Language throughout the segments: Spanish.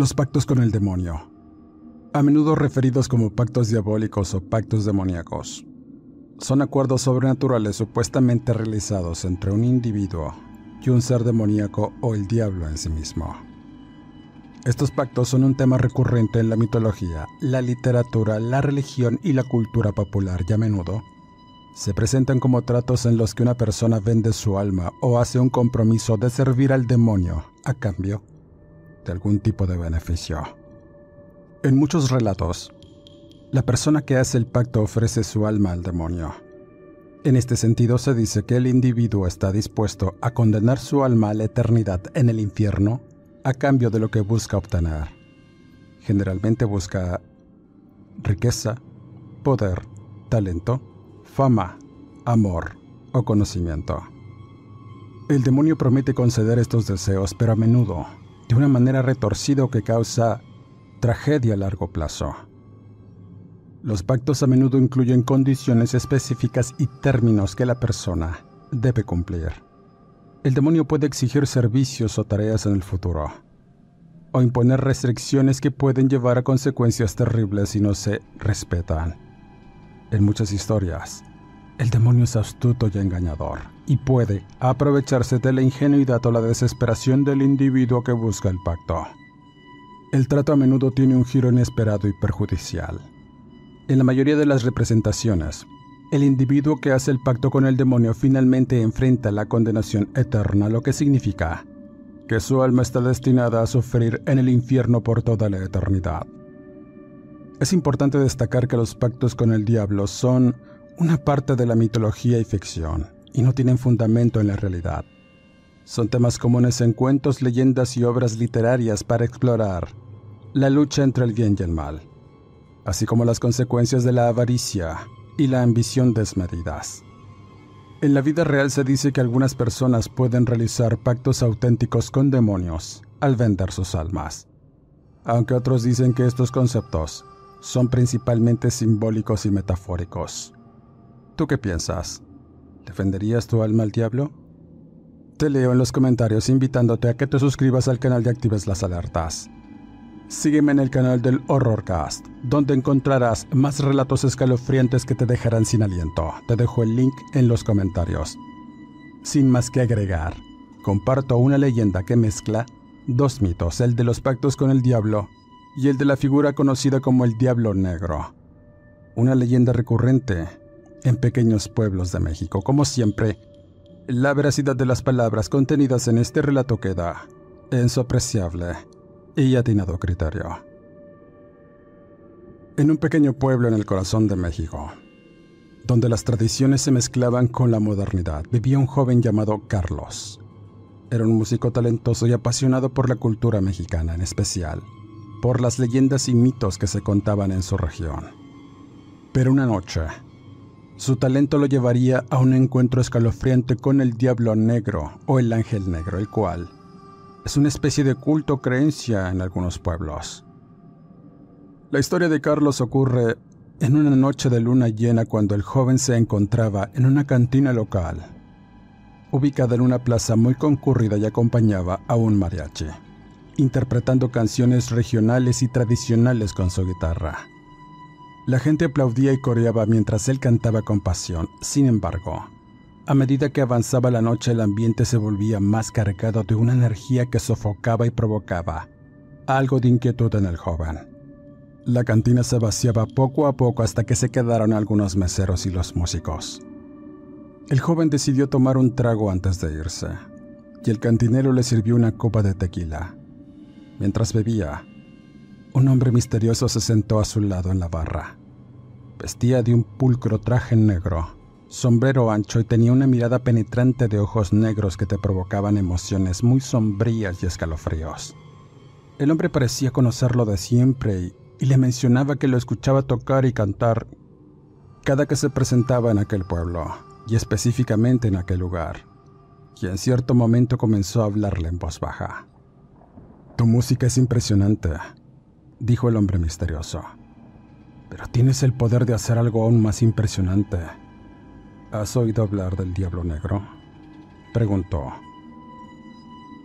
Los pactos con el demonio, a menudo referidos como pactos diabólicos o pactos demoníacos, son acuerdos sobrenaturales supuestamente realizados entre un individuo y un ser demoníaco o el diablo en sí mismo. Estos pactos son un tema recurrente en la mitología, la literatura, la religión y la cultura popular y a menudo se presentan como tratos en los que una persona vende su alma o hace un compromiso de servir al demonio a cambio de algún tipo de beneficio. En muchos relatos, la persona que hace el pacto ofrece su alma al demonio. En este sentido se dice que el individuo está dispuesto a condenar su alma a la eternidad en el infierno a cambio de lo que busca obtener. Generalmente busca riqueza, poder, talento, fama, amor o conocimiento. El demonio promete conceder estos deseos, pero a menudo de una manera retorcida que causa tragedia a largo plazo. Los pactos a menudo incluyen condiciones específicas y términos que la persona debe cumplir. El demonio puede exigir servicios o tareas en el futuro, o imponer restricciones que pueden llevar a consecuencias terribles si no se respetan. En muchas historias, el demonio es astuto y engañador, y puede aprovecharse de la ingenuidad o la desesperación del individuo que busca el pacto. El trato a menudo tiene un giro inesperado y perjudicial. En la mayoría de las representaciones, el individuo que hace el pacto con el demonio finalmente enfrenta la condenación eterna, lo que significa que su alma está destinada a sufrir en el infierno por toda la eternidad. Es importante destacar que los pactos con el diablo son una parte de la mitología y ficción, y no tienen fundamento en la realidad. Son temas comunes en cuentos, leyendas y obras literarias para explorar la lucha entre el bien y el mal, así como las consecuencias de la avaricia y la ambición desmedidas. En la vida real se dice que algunas personas pueden realizar pactos auténticos con demonios al vender sus almas, aunque otros dicen que estos conceptos son principalmente simbólicos y metafóricos. ¿Tú qué piensas? ¿Defenderías tu alma al diablo? Te leo en los comentarios invitándote a que te suscribas al canal y actives las alertas. Sígueme en el canal del Horrorcast, donde encontrarás más relatos escalofriantes que te dejarán sin aliento. Te dejo el link en los comentarios. Sin más que agregar, comparto una leyenda que mezcla dos mitos, el de los pactos con el diablo y el de la figura conocida como el Diablo Negro. Una leyenda recurrente en pequeños pueblos de México. Como siempre, la veracidad de las palabras contenidas en este relato queda en su apreciable y atinado criterio. En un pequeño pueblo en el corazón de México, donde las tradiciones se mezclaban con la modernidad, vivía un joven llamado Carlos. Era un músico talentoso y apasionado por la cultura mexicana, en especial por las leyendas y mitos que se contaban en su región. Pero una noche, su talento lo llevaría a un encuentro escalofriante con el Diablo Negro o el Ángel Negro, el cual es una especie de culto creencia en algunos pueblos. La historia de Carlos ocurre en una noche de luna llena cuando el joven se encontraba en una cantina local, ubicada en una plaza muy concurrida y acompañaba a un mariachi, interpretando canciones regionales y tradicionales con su guitarra. La gente aplaudía y coreaba mientras él cantaba con pasión. Sin embargo, a medida que avanzaba la noche el ambiente se volvía más cargado de una energía que sofocaba y provocaba algo de inquietud en el joven. La cantina se vaciaba poco a poco hasta que se quedaron algunos meseros y los músicos. El joven decidió tomar un trago antes de irse, y el cantinero le sirvió una copa de tequila. Mientras bebía, un hombre misterioso se sentó a su lado en la barra. Vestía de un pulcro traje negro, sombrero ancho y tenía una mirada penetrante de ojos negros que te provocaban emociones muy sombrías y escalofríos. El hombre parecía conocerlo de siempre y, y le mencionaba que lo escuchaba tocar y cantar cada que se presentaba en aquel pueblo, y específicamente en aquel lugar, y en cierto momento comenzó a hablarle en voz baja. Tu música es impresionante, dijo el hombre misterioso, pero tienes el poder de hacer algo aún más impresionante. ¿Has oído hablar del Diablo Negro? preguntó.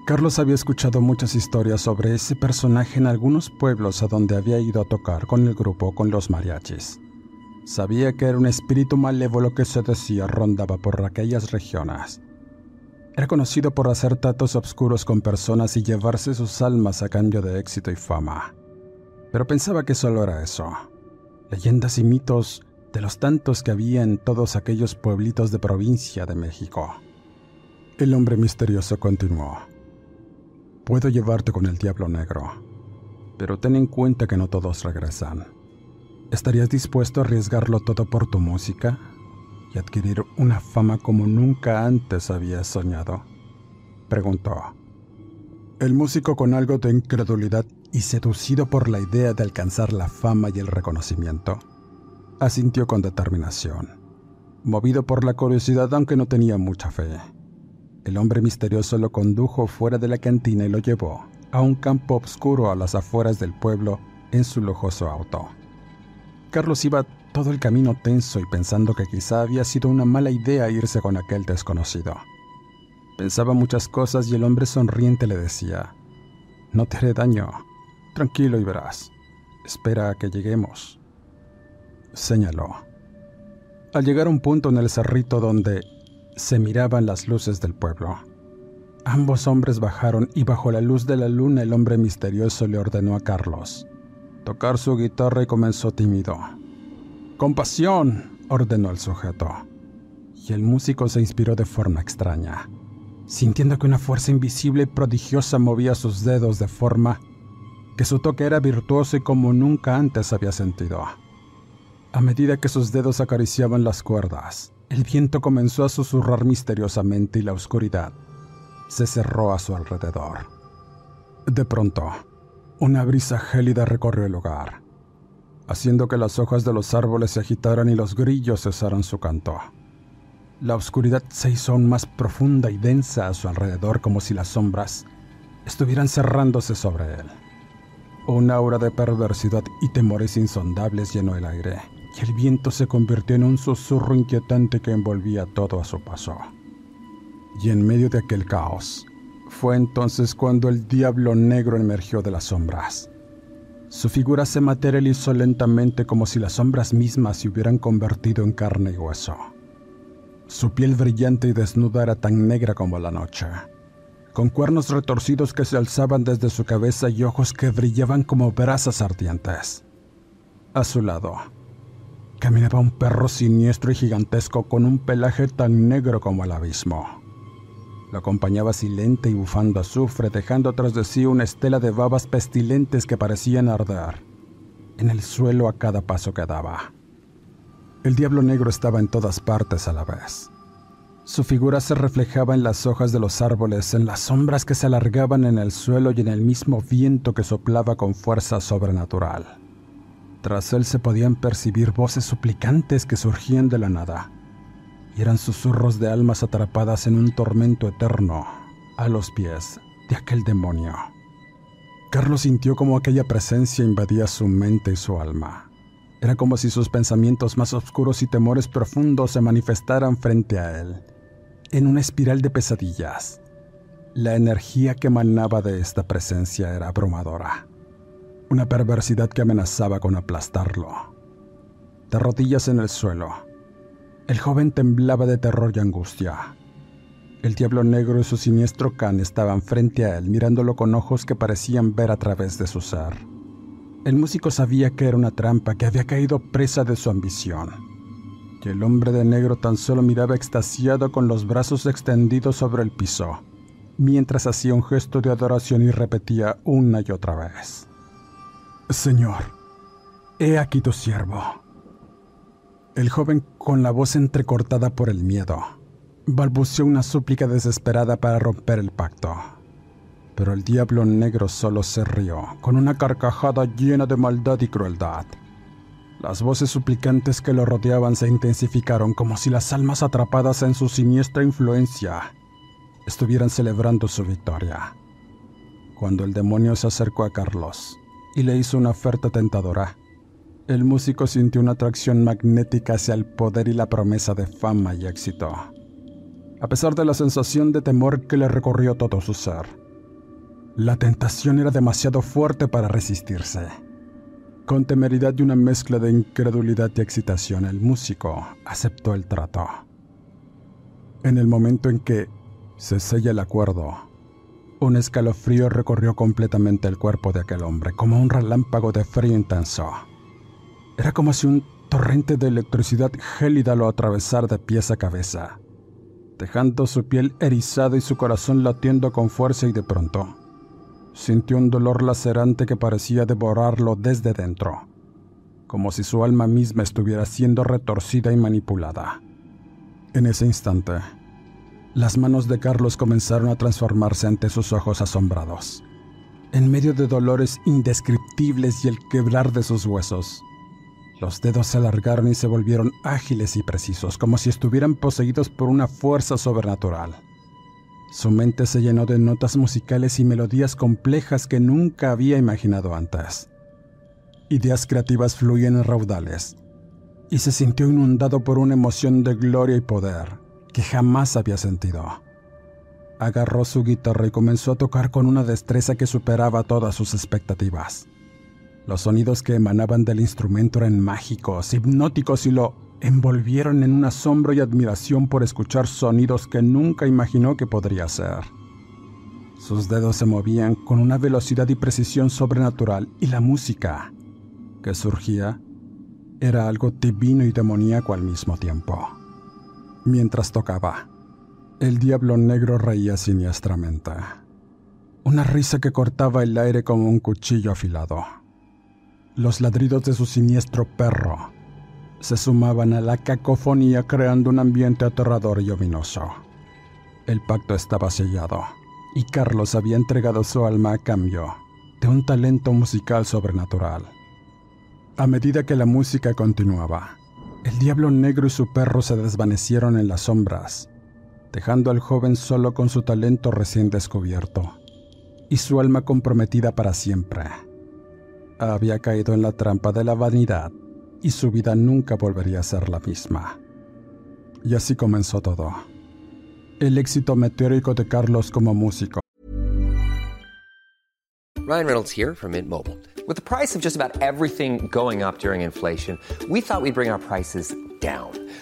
Carlos había escuchado muchas historias sobre ese personaje en algunos pueblos a donde había ido a tocar con el grupo con los mariachis. Sabía que era un espíritu malévolo que se decía rondaba por aquellas regiones. Era conocido por hacer tratos oscuros con personas y llevarse sus almas a cambio de éxito y fama. Pero pensaba que solo era eso. Leyendas y mitos de los tantos que había en todos aquellos pueblitos de provincia de México. El hombre misterioso continuó. Puedo llevarte con el diablo negro, pero ten en cuenta que no todos regresan. ¿Estarías dispuesto a arriesgarlo todo por tu música y adquirir una fama como nunca antes habías soñado? Preguntó. El músico con algo de incredulidad y seducido por la idea de alcanzar la fama y el reconocimiento, asintió con determinación, movido por la curiosidad aunque no tenía mucha fe. El hombre misterioso lo condujo fuera de la cantina y lo llevó a un campo oscuro a las afueras del pueblo en su lujoso auto. Carlos iba todo el camino tenso y pensando que quizá había sido una mala idea irse con aquel desconocido. Pensaba muchas cosas y el hombre sonriente le decía, No te haré daño, tranquilo y verás, espera a que lleguemos. Señaló. Al llegar a un punto en el cerrito donde se miraban las luces del pueblo. Ambos hombres bajaron y bajo la luz de la luna el hombre misterioso le ordenó a Carlos tocar su guitarra y comenzó tímido. Compasión, ordenó el sujeto. Y el músico se inspiró de forma extraña, sintiendo que una fuerza invisible y prodigiosa movía sus dedos de forma que su toque era virtuoso y como nunca antes había sentido. A medida que sus dedos acariciaban las cuerdas, el viento comenzó a susurrar misteriosamente y la oscuridad se cerró a su alrededor. De pronto, una brisa gélida recorrió el lugar, haciendo que las hojas de los árboles se agitaran y los grillos cesaran su canto. La oscuridad se hizo aún más profunda y densa a su alrededor como si las sombras estuvieran cerrándose sobre él. Un aura de perversidad y temores insondables llenó el aire y el viento se convirtió en un susurro inquietante que envolvía todo a su paso. Y en medio de aquel caos, fue entonces cuando el diablo negro emergió de las sombras. Su figura se materializó lentamente como si las sombras mismas se hubieran convertido en carne y hueso. Su piel brillante y desnuda era tan negra como la noche, con cuernos retorcidos que se alzaban desde su cabeza y ojos que brillaban como brasas ardientes. A su lado, caminaba un perro siniestro y gigantesco con un pelaje tan negro como el abismo. Lo acompañaba silente y bufando azufre, dejando tras de sí una estela de babas pestilentes que parecían arder en el suelo a cada paso que daba. El diablo negro estaba en todas partes a la vez. Su figura se reflejaba en las hojas de los árboles, en las sombras que se alargaban en el suelo y en el mismo viento que soplaba con fuerza sobrenatural. Tras él se podían percibir voces suplicantes que surgían de la nada, y eran susurros de almas atrapadas en un tormento eterno a los pies de aquel demonio. Carlos sintió como aquella presencia invadía su mente y su alma. Era como si sus pensamientos más oscuros y temores profundos se manifestaran frente a él, en una espiral de pesadillas. La energía que emanaba de esta presencia era abrumadora una perversidad que amenazaba con aplastarlo. De rodillas en el suelo, el joven temblaba de terror y angustia. El diablo negro y su siniestro can estaban frente a él, mirándolo con ojos que parecían ver a través de su ser. El músico sabía que era una trampa, que había caído presa de su ambición. El hombre de negro tan solo miraba extasiado con los brazos extendidos sobre el piso, mientras hacía un gesto de adoración y repetía una y otra vez. Señor, he aquí tu siervo. El joven, con la voz entrecortada por el miedo, balbuceó una súplica desesperada para romper el pacto. Pero el diablo negro solo se rió, con una carcajada llena de maldad y crueldad. Las voces suplicantes que lo rodeaban se intensificaron como si las almas atrapadas en su siniestra influencia estuvieran celebrando su victoria. Cuando el demonio se acercó a Carlos y le hizo una oferta tentadora, el músico sintió una atracción magnética hacia el poder y la promesa de fama y éxito a pesar de la sensación de temor que le recorrió todo su ser. La tentación era demasiado fuerte para resistirse. Con temeridad y una mezcla de incredulidad y excitación, el músico aceptó el trato. En el momento en que se sella el acuerdo, un escalofrío recorrió completamente el cuerpo de aquel hombre, como un relámpago de frío intenso. Era como si un torrente de electricidad gélida lo atravesara de pies a cabeza dejando su piel erizada y su corazón latiendo con fuerza y de pronto sintió un dolor lacerante que parecía devorarlo desde dentro, como si su alma misma estuviera siendo retorcida y manipulada. En ese instante, las manos de Carlos comenzaron a transformarse ante sus ojos asombrados. En medio de dolores indescriptibles y el quebrar de sus huesos, los dedos se alargaron y se volvieron ágiles y precisos, como si estuvieran poseídos por una fuerza sobrenatural. Su mente se llenó de notas musicales y melodías complejas que nunca había imaginado antes. Ideas creativas fluían en raudales, y se sintió inundado por una emoción de gloria y poder que jamás había sentido. Agarró su guitarra y comenzó a tocar con una destreza que superaba todas sus expectativas. Los sonidos que emanaban del instrumento eran mágicos, hipnóticos y lo envolvieron en un asombro y admiración por escuchar sonidos que nunca imaginó que podría ser. Sus dedos se movían con una velocidad y precisión sobrenatural y la música que surgía era algo divino y demoníaco al mismo tiempo. Mientras tocaba, el diablo negro reía siniestramente. Una risa que cortaba el aire como un cuchillo afilado. Los ladridos de su siniestro perro se sumaban a la cacofonía creando un ambiente aterrador y ominoso. El pacto estaba sellado y Carlos había entregado su alma a cambio de un talento musical sobrenatural. A medida que la música continuaba, el diablo negro y su perro se desvanecieron en las sombras, dejando al joven solo con su talento recién descubierto y su alma comprometida para siempre había caído en la trampa de la vanidad y su vida nunca volvería a ser la misma. Y así comenzó todo. El éxito meteórico de Carlos como músico. Ryan Reynolds here from Mint Mobile. With the price of just about everything going up during inflation, we thought we'd bring our prices down.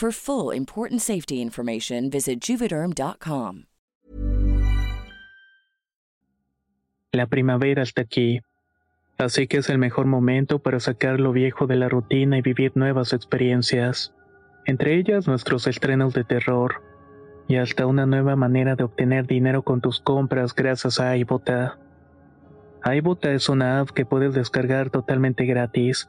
For full important safety information, visit juvederm.com. La primavera está aquí, así que es el mejor momento para sacar lo viejo de la rutina y vivir nuevas experiencias, entre ellas nuestros estrenos de terror y hasta una nueva manera de obtener dinero con tus compras gracias a iBota. iBota es una app que puedes descargar totalmente gratis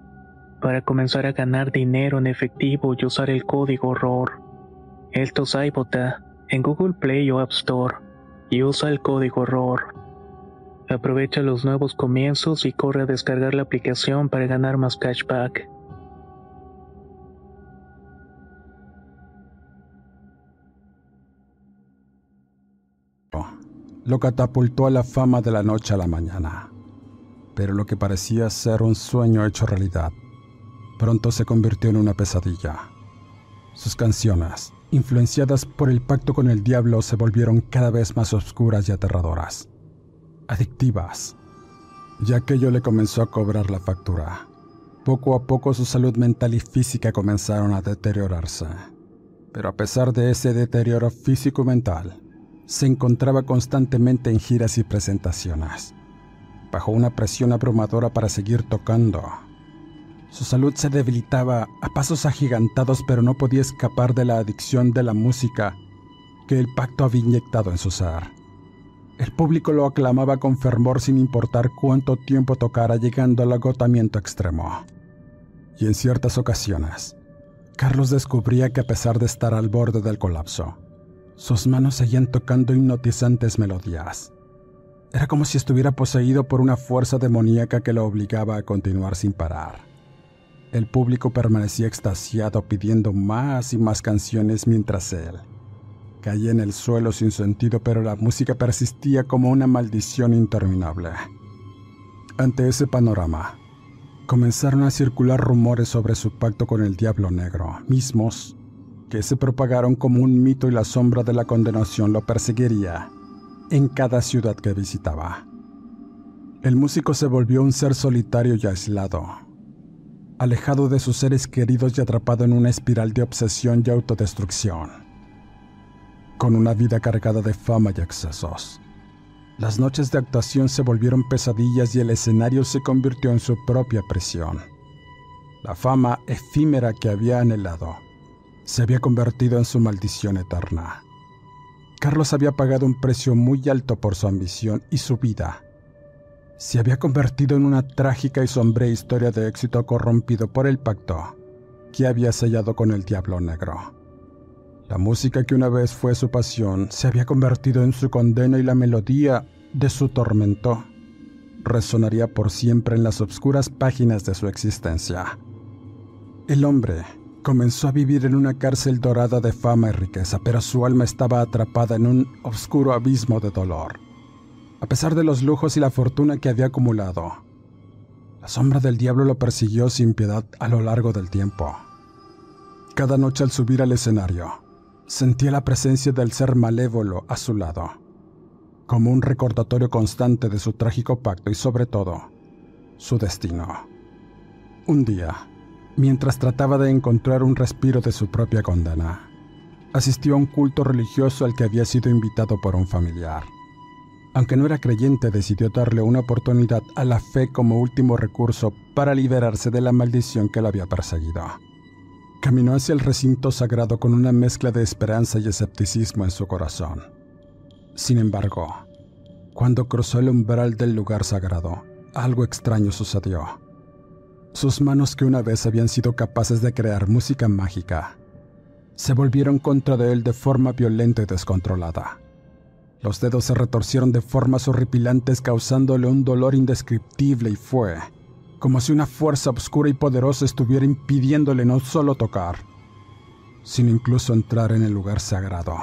para comenzar a ganar dinero en efectivo y usar el código ROR. Esto es iBota en Google Play o App Store y usa el código ROR. Aprovecha los nuevos comienzos y corre a descargar la aplicación para ganar más cashback. Lo catapultó a la fama de la noche a la mañana. Pero lo que parecía ser un sueño hecho realidad, pronto se convirtió en una pesadilla. Sus canciones, influenciadas por el pacto con el diablo, se volvieron cada vez más oscuras y aterradoras adictivas, ya aquello le comenzó a cobrar la factura. Poco a poco su salud mental y física comenzaron a deteriorarse. Pero a pesar de ese deterioro físico y mental, se encontraba constantemente en giras y presentaciones, bajo una presión abrumadora para seguir tocando. Su salud se debilitaba a pasos agigantados, pero no podía escapar de la adicción de la música que el pacto había inyectado en su ser. El público lo aclamaba con fervor sin importar cuánto tiempo tocara, llegando al agotamiento extremo. Y en ciertas ocasiones, Carlos descubría que a pesar de estar al borde del colapso, sus manos seguían tocando hipnotizantes melodías. Era como si estuviera poseído por una fuerza demoníaca que lo obligaba a continuar sin parar. El público permanecía extasiado pidiendo más y más canciones mientras él, Caía en el suelo sin sentido, pero la música persistía como una maldición interminable. Ante ese panorama, comenzaron a circular rumores sobre su pacto con el Diablo Negro, mismos que se propagaron como un mito y la sombra de la condenación lo perseguiría en cada ciudad que visitaba. El músico se volvió un ser solitario y aislado, alejado de sus seres queridos y atrapado en una espiral de obsesión y autodestrucción con una vida cargada de fama y excesos. Las noches de actuación se volvieron pesadillas y el escenario se convirtió en su propia prisión. La fama efímera que había anhelado se había convertido en su maldición eterna. Carlos había pagado un precio muy alto por su ambición y su vida. Se había convertido en una trágica y sombría historia de éxito corrompido por el pacto que había sellado con el diablo negro. La música que una vez fue su pasión se había convertido en su condena y la melodía de su tormento resonaría por siempre en las oscuras páginas de su existencia. El hombre comenzó a vivir en una cárcel dorada de fama y riqueza, pero su alma estaba atrapada en un oscuro abismo de dolor. A pesar de los lujos y la fortuna que había acumulado, la sombra del diablo lo persiguió sin piedad a lo largo del tiempo. Cada noche al subir al escenario, sentía la presencia del ser malévolo a su lado, como un recordatorio constante de su trágico pacto y sobre todo, su destino. Un día, mientras trataba de encontrar un respiro de su propia condena, asistió a un culto religioso al que había sido invitado por un familiar. Aunque no era creyente, decidió darle una oportunidad a la fe como último recurso para liberarse de la maldición que lo había perseguido. Caminó hacia el recinto sagrado con una mezcla de esperanza y escepticismo en su corazón. Sin embargo, cuando cruzó el umbral del lugar sagrado, algo extraño sucedió. Sus manos que una vez habían sido capaces de crear música mágica, se volvieron contra de él de forma violenta y descontrolada. Los dedos se retorcieron de formas horripilantes causándole un dolor indescriptible y fue como si una fuerza oscura y poderosa estuviera impidiéndole no solo tocar, sino incluso entrar en el lugar sagrado.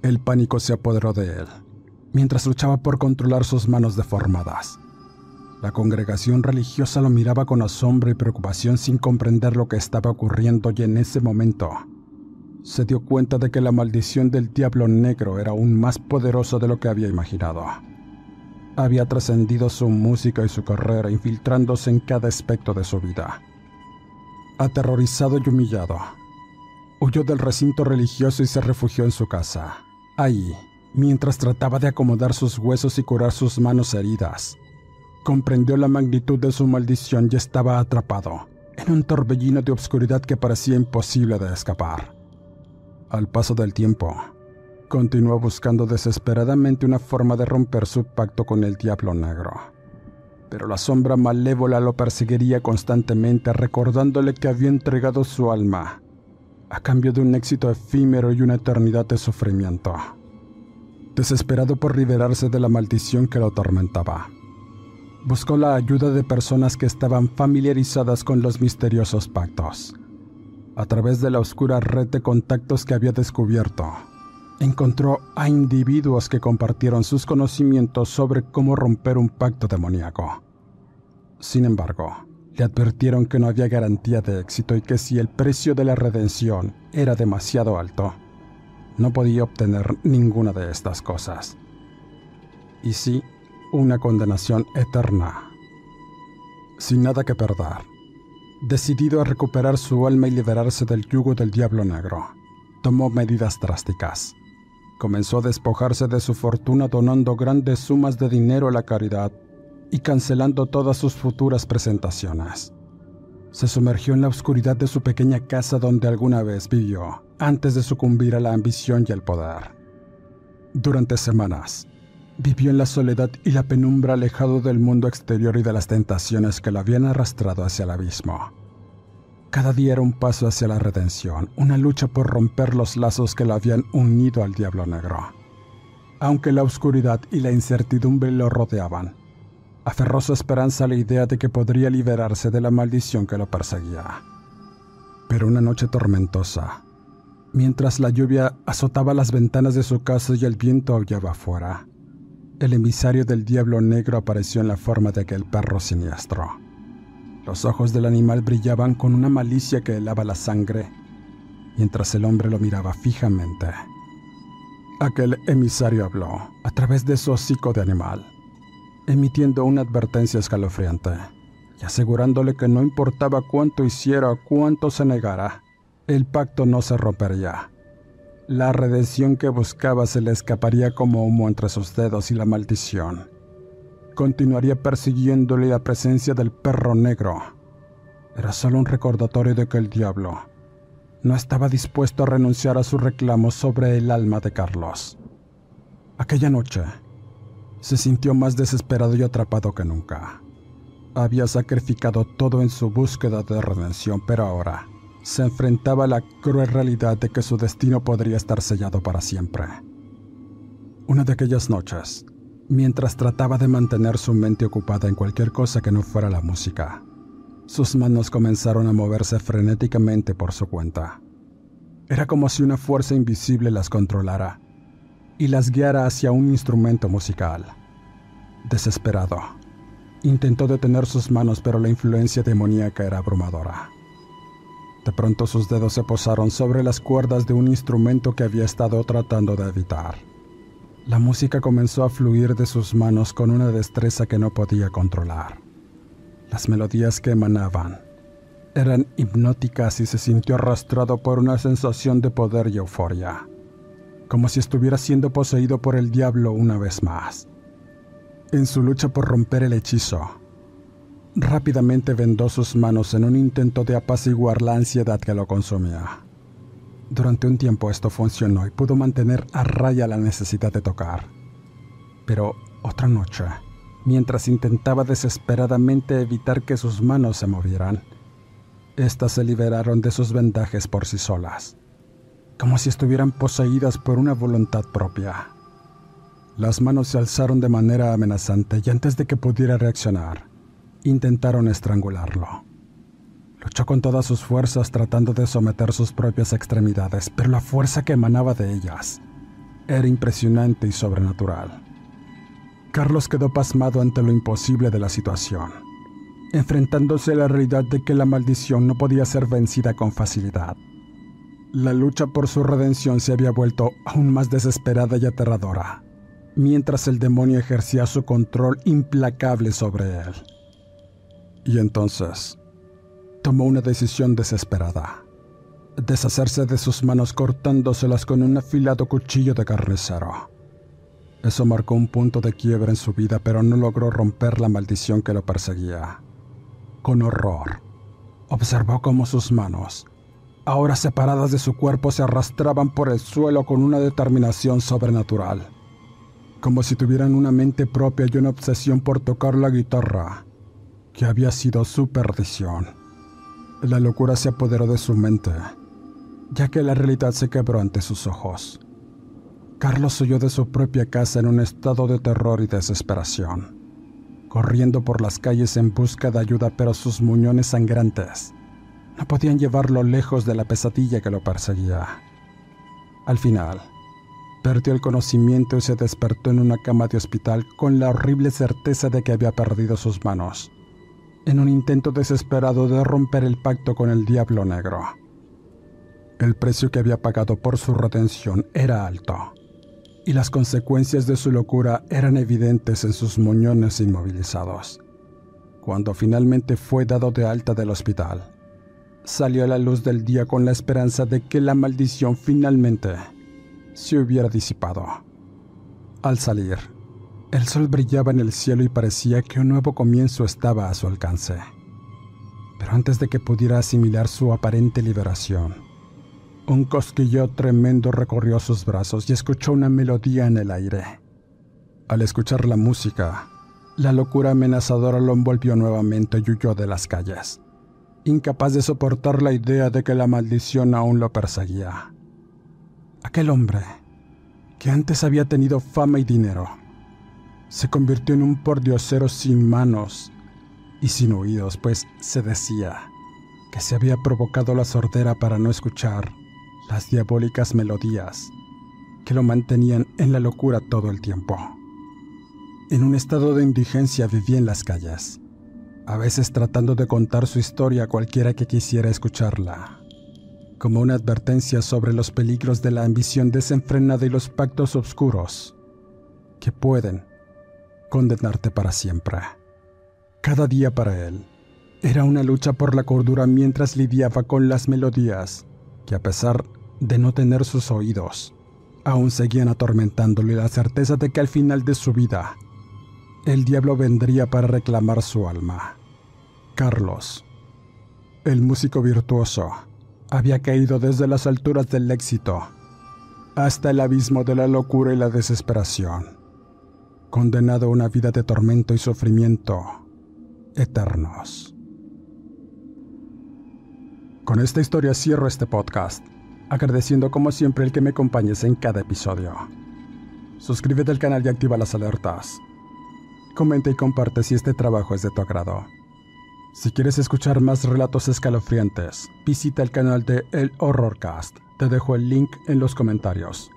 El pánico se apoderó de él, mientras luchaba por controlar sus manos deformadas. La congregación religiosa lo miraba con asombro y preocupación sin comprender lo que estaba ocurriendo y en ese momento se dio cuenta de que la maldición del diablo negro era aún más poderosa de lo que había imaginado. Había trascendido su música y su carrera, infiltrándose en cada aspecto de su vida. Aterrorizado y humillado, huyó del recinto religioso y se refugió en su casa. Ahí, mientras trataba de acomodar sus huesos y curar sus manos heridas, comprendió la magnitud de su maldición y estaba atrapado en un torbellino de obscuridad que parecía imposible de escapar. Al paso del tiempo, continuó buscando desesperadamente una forma de romper su pacto con el diablo negro. Pero la sombra malévola lo perseguiría constantemente recordándole que había entregado su alma a cambio de un éxito efímero y una eternidad de sufrimiento. Desesperado por liberarse de la maldición que lo atormentaba, buscó la ayuda de personas que estaban familiarizadas con los misteriosos pactos. A través de la oscura red de contactos que había descubierto, encontró a individuos que compartieron sus conocimientos sobre cómo romper un pacto demoníaco. Sin embargo, le advirtieron que no había garantía de éxito y que si el precio de la redención era demasiado alto, no podía obtener ninguna de estas cosas. Y sí, una condenación eterna. Sin nada que perder, decidido a recuperar su alma y liberarse del yugo del diablo negro, tomó medidas drásticas. Comenzó a despojarse de su fortuna donando grandes sumas de dinero a la caridad y cancelando todas sus futuras presentaciones. Se sumergió en la oscuridad de su pequeña casa donde alguna vez vivió, antes de sucumbir a la ambición y el poder. Durante semanas, Vivió en la soledad y la penumbra alejado del mundo exterior y de las tentaciones que lo habían arrastrado hacia el abismo. Cada día era un paso hacia la redención, una lucha por romper los lazos que lo habían unido al diablo negro. Aunque la oscuridad y la incertidumbre lo rodeaban, aferró su esperanza a la idea de que podría liberarse de la maldición que lo perseguía. Pero una noche tormentosa, mientras la lluvia azotaba las ventanas de su casa y el viento aullaba afuera, el emisario del diablo negro apareció en la forma de aquel perro siniestro. Los ojos del animal brillaban con una malicia que helaba la sangre, mientras el hombre lo miraba fijamente. Aquel emisario habló a través de su hocico de animal, emitiendo una advertencia escalofriante y asegurándole que no importaba cuánto hiciera o cuánto se negara, el pacto no se rompería la redención que buscaba se le escaparía como humo entre sus dedos y la maldición. Continuaría persiguiéndole la presencia del perro negro. Era solo un recordatorio de que el diablo no estaba dispuesto a renunciar a su reclamo sobre el alma de Carlos. Aquella noche se sintió más desesperado y atrapado que nunca. Había sacrificado todo en su búsqueda de redención, pero ahora se enfrentaba a la cruel realidad de que su destino podría estar sellado para siempre. Una de aquellas noches, mientras trataba de mantener su mente ocupada en cualquier cosa que no fuera la música, sus manos comenzaron a moverse frenéticamente por su cuenta. Era como si una fuerza invisible las controlara y las guiara hacia un instrumento musical. Desesperado, intentó detener sus manos, pero la influencia demoníaca era abrumadora. De pronto sus dedos se posaron sobre las cuerdas de un instrumento que había estado tratando de evitar. La música comenzó a fluir de sus manos con una destreza que no podía controlar. Las melodías que emanaban eran hipnóticas y se sintió arrastrado por una sensación de poder y euforia, como si estuviera siendo poseído por el diablo una vez más. En su lucha por romper el hechizo, rápidamente vendó sus manos en un intento de apaciguar la ansiedad que lo consumía. Durante un tiempo esto funcionó y pudo mantener a raya la necesidad de tocar. Pero otra noche, mientras intentaba desesperadamente evitar que sus manos se movieran, éstas se liberaron de sus vendajes por sí solas, como si estuvieran poseídas por una voluntad propia. Las manos se alzaron de manera amenazante y antes de que pudiera reaccionar, intentaron estrangularlo. Luchó con todas sus fuerzas tratando de someter sus propias extremidades, pero la fuerza que emanaba de ellas era impresionante y sobrenatural. Carlos quedó pasmado ante lo imposible de la situación, enfrentándose a la realidad de que la maldición no podía ser vencida con facilidad. La lucha por su redención se había vuelto aún más desesperada y aterradora, mientras el demonio ejercía su control implacable sobre él. Y entonces, tomó una decisión desesperada. Deshacerse de sus manos cortándoselas con un afilado cuchillo de carnicero. Eso marcó un punto de quiebra en su vida, pero no logró romper la maldición que lo perseguía. Con horror, observó cómo sus manos, ahora separadas de su cuerpo, se arrastraban por el suelo con una determinación sobrenatural, como si tuvieran una mente propia y una obsesión por tocar la guitarra, que había sido su perdición. La locura se apoderó de su mente, ya que la realidad se quebró ante sus ojos. Carlos huyó de su propia casa en un estado de terror y desesperación, corriendo por las calles en busca de ayuda, pero sus muñones sangrantes no podían llevarlo lejos de la pesadilla que lo perseguía. Al final, perdió el conocimiento y se despertó en una cama de hospital con la horrible certeza de que había perdido sus manos en un intento desesperado de romper el pacto con el Diablo Negro. El precio que había pagado por su retención era alto, y las consecuencias de su locura eran evidentes en sus muñones inmovilizados. Cuando finalmente fue dado de alta del hospital, salió a la luz del día con la esperanza de que la maldición finalmente se hubiera disipado. Al salir, el sol brillaba en el cielo y parecía que un nuevo comienzo estaba a su alcance. Pero antes de que pudiera asimilar su aparente liberación, un cosquillo tremendo recorrió sus brazos y escuchó una melodía en el aire. Al escuchar la música, la locura amenazadora lo envolvió nuevamente y huyó de las calles, incapaz de soportar la idea de que la maldición aún lo perseguía. Aquel hombre, que antes había tenido fama y dinero, se convirtió en un pordiosero sin manos y sin oídos, pues se decía que se había provocado la sordera para no escuchar las diabólicas melodías que lo mantenían en la locura todo el tiempo. En un estado de indigencia vivía en las calles, a veces tratando de contar su historia a cualquiera que quisiera escucharla, como una advertencia sobre los peligros de la ambición desenfrenada y los pactos oscuros que pueden condenarte para siempre. Cada día para él era una lucha por la cordura mientras lidiaba con las melodías que a pesar de no tener sus oídos, aún seguían atormentándole la certeza de que al final de su vida, el diablo vendría para reclamar su alma. Carlos, el músico virtuoso, había caído desde las alturas del éxito hasta el abismo de la locura y la desesperación condenado a una vida de tormento y sufrimiento eternos. Con esta historia cierro este podcast, agradeciendo como siempre el que me acompañes en cada episodio. Suscríbete al canal y activa las alertas. Comenta y comparte si este trabajo es de tu agrado. Si quieres escuchar más relatos escalofriantes, visita el canal de El Horrorcast. Te dejo el link en los comentarios.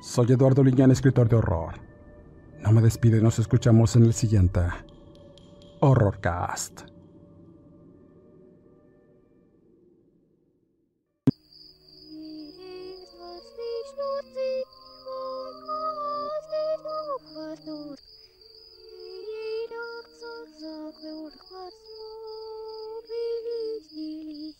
Soy Eduardo Liñán, escritor de horror. No me despide, nos escuchamos en el siguiente Horrorcast. Thank you.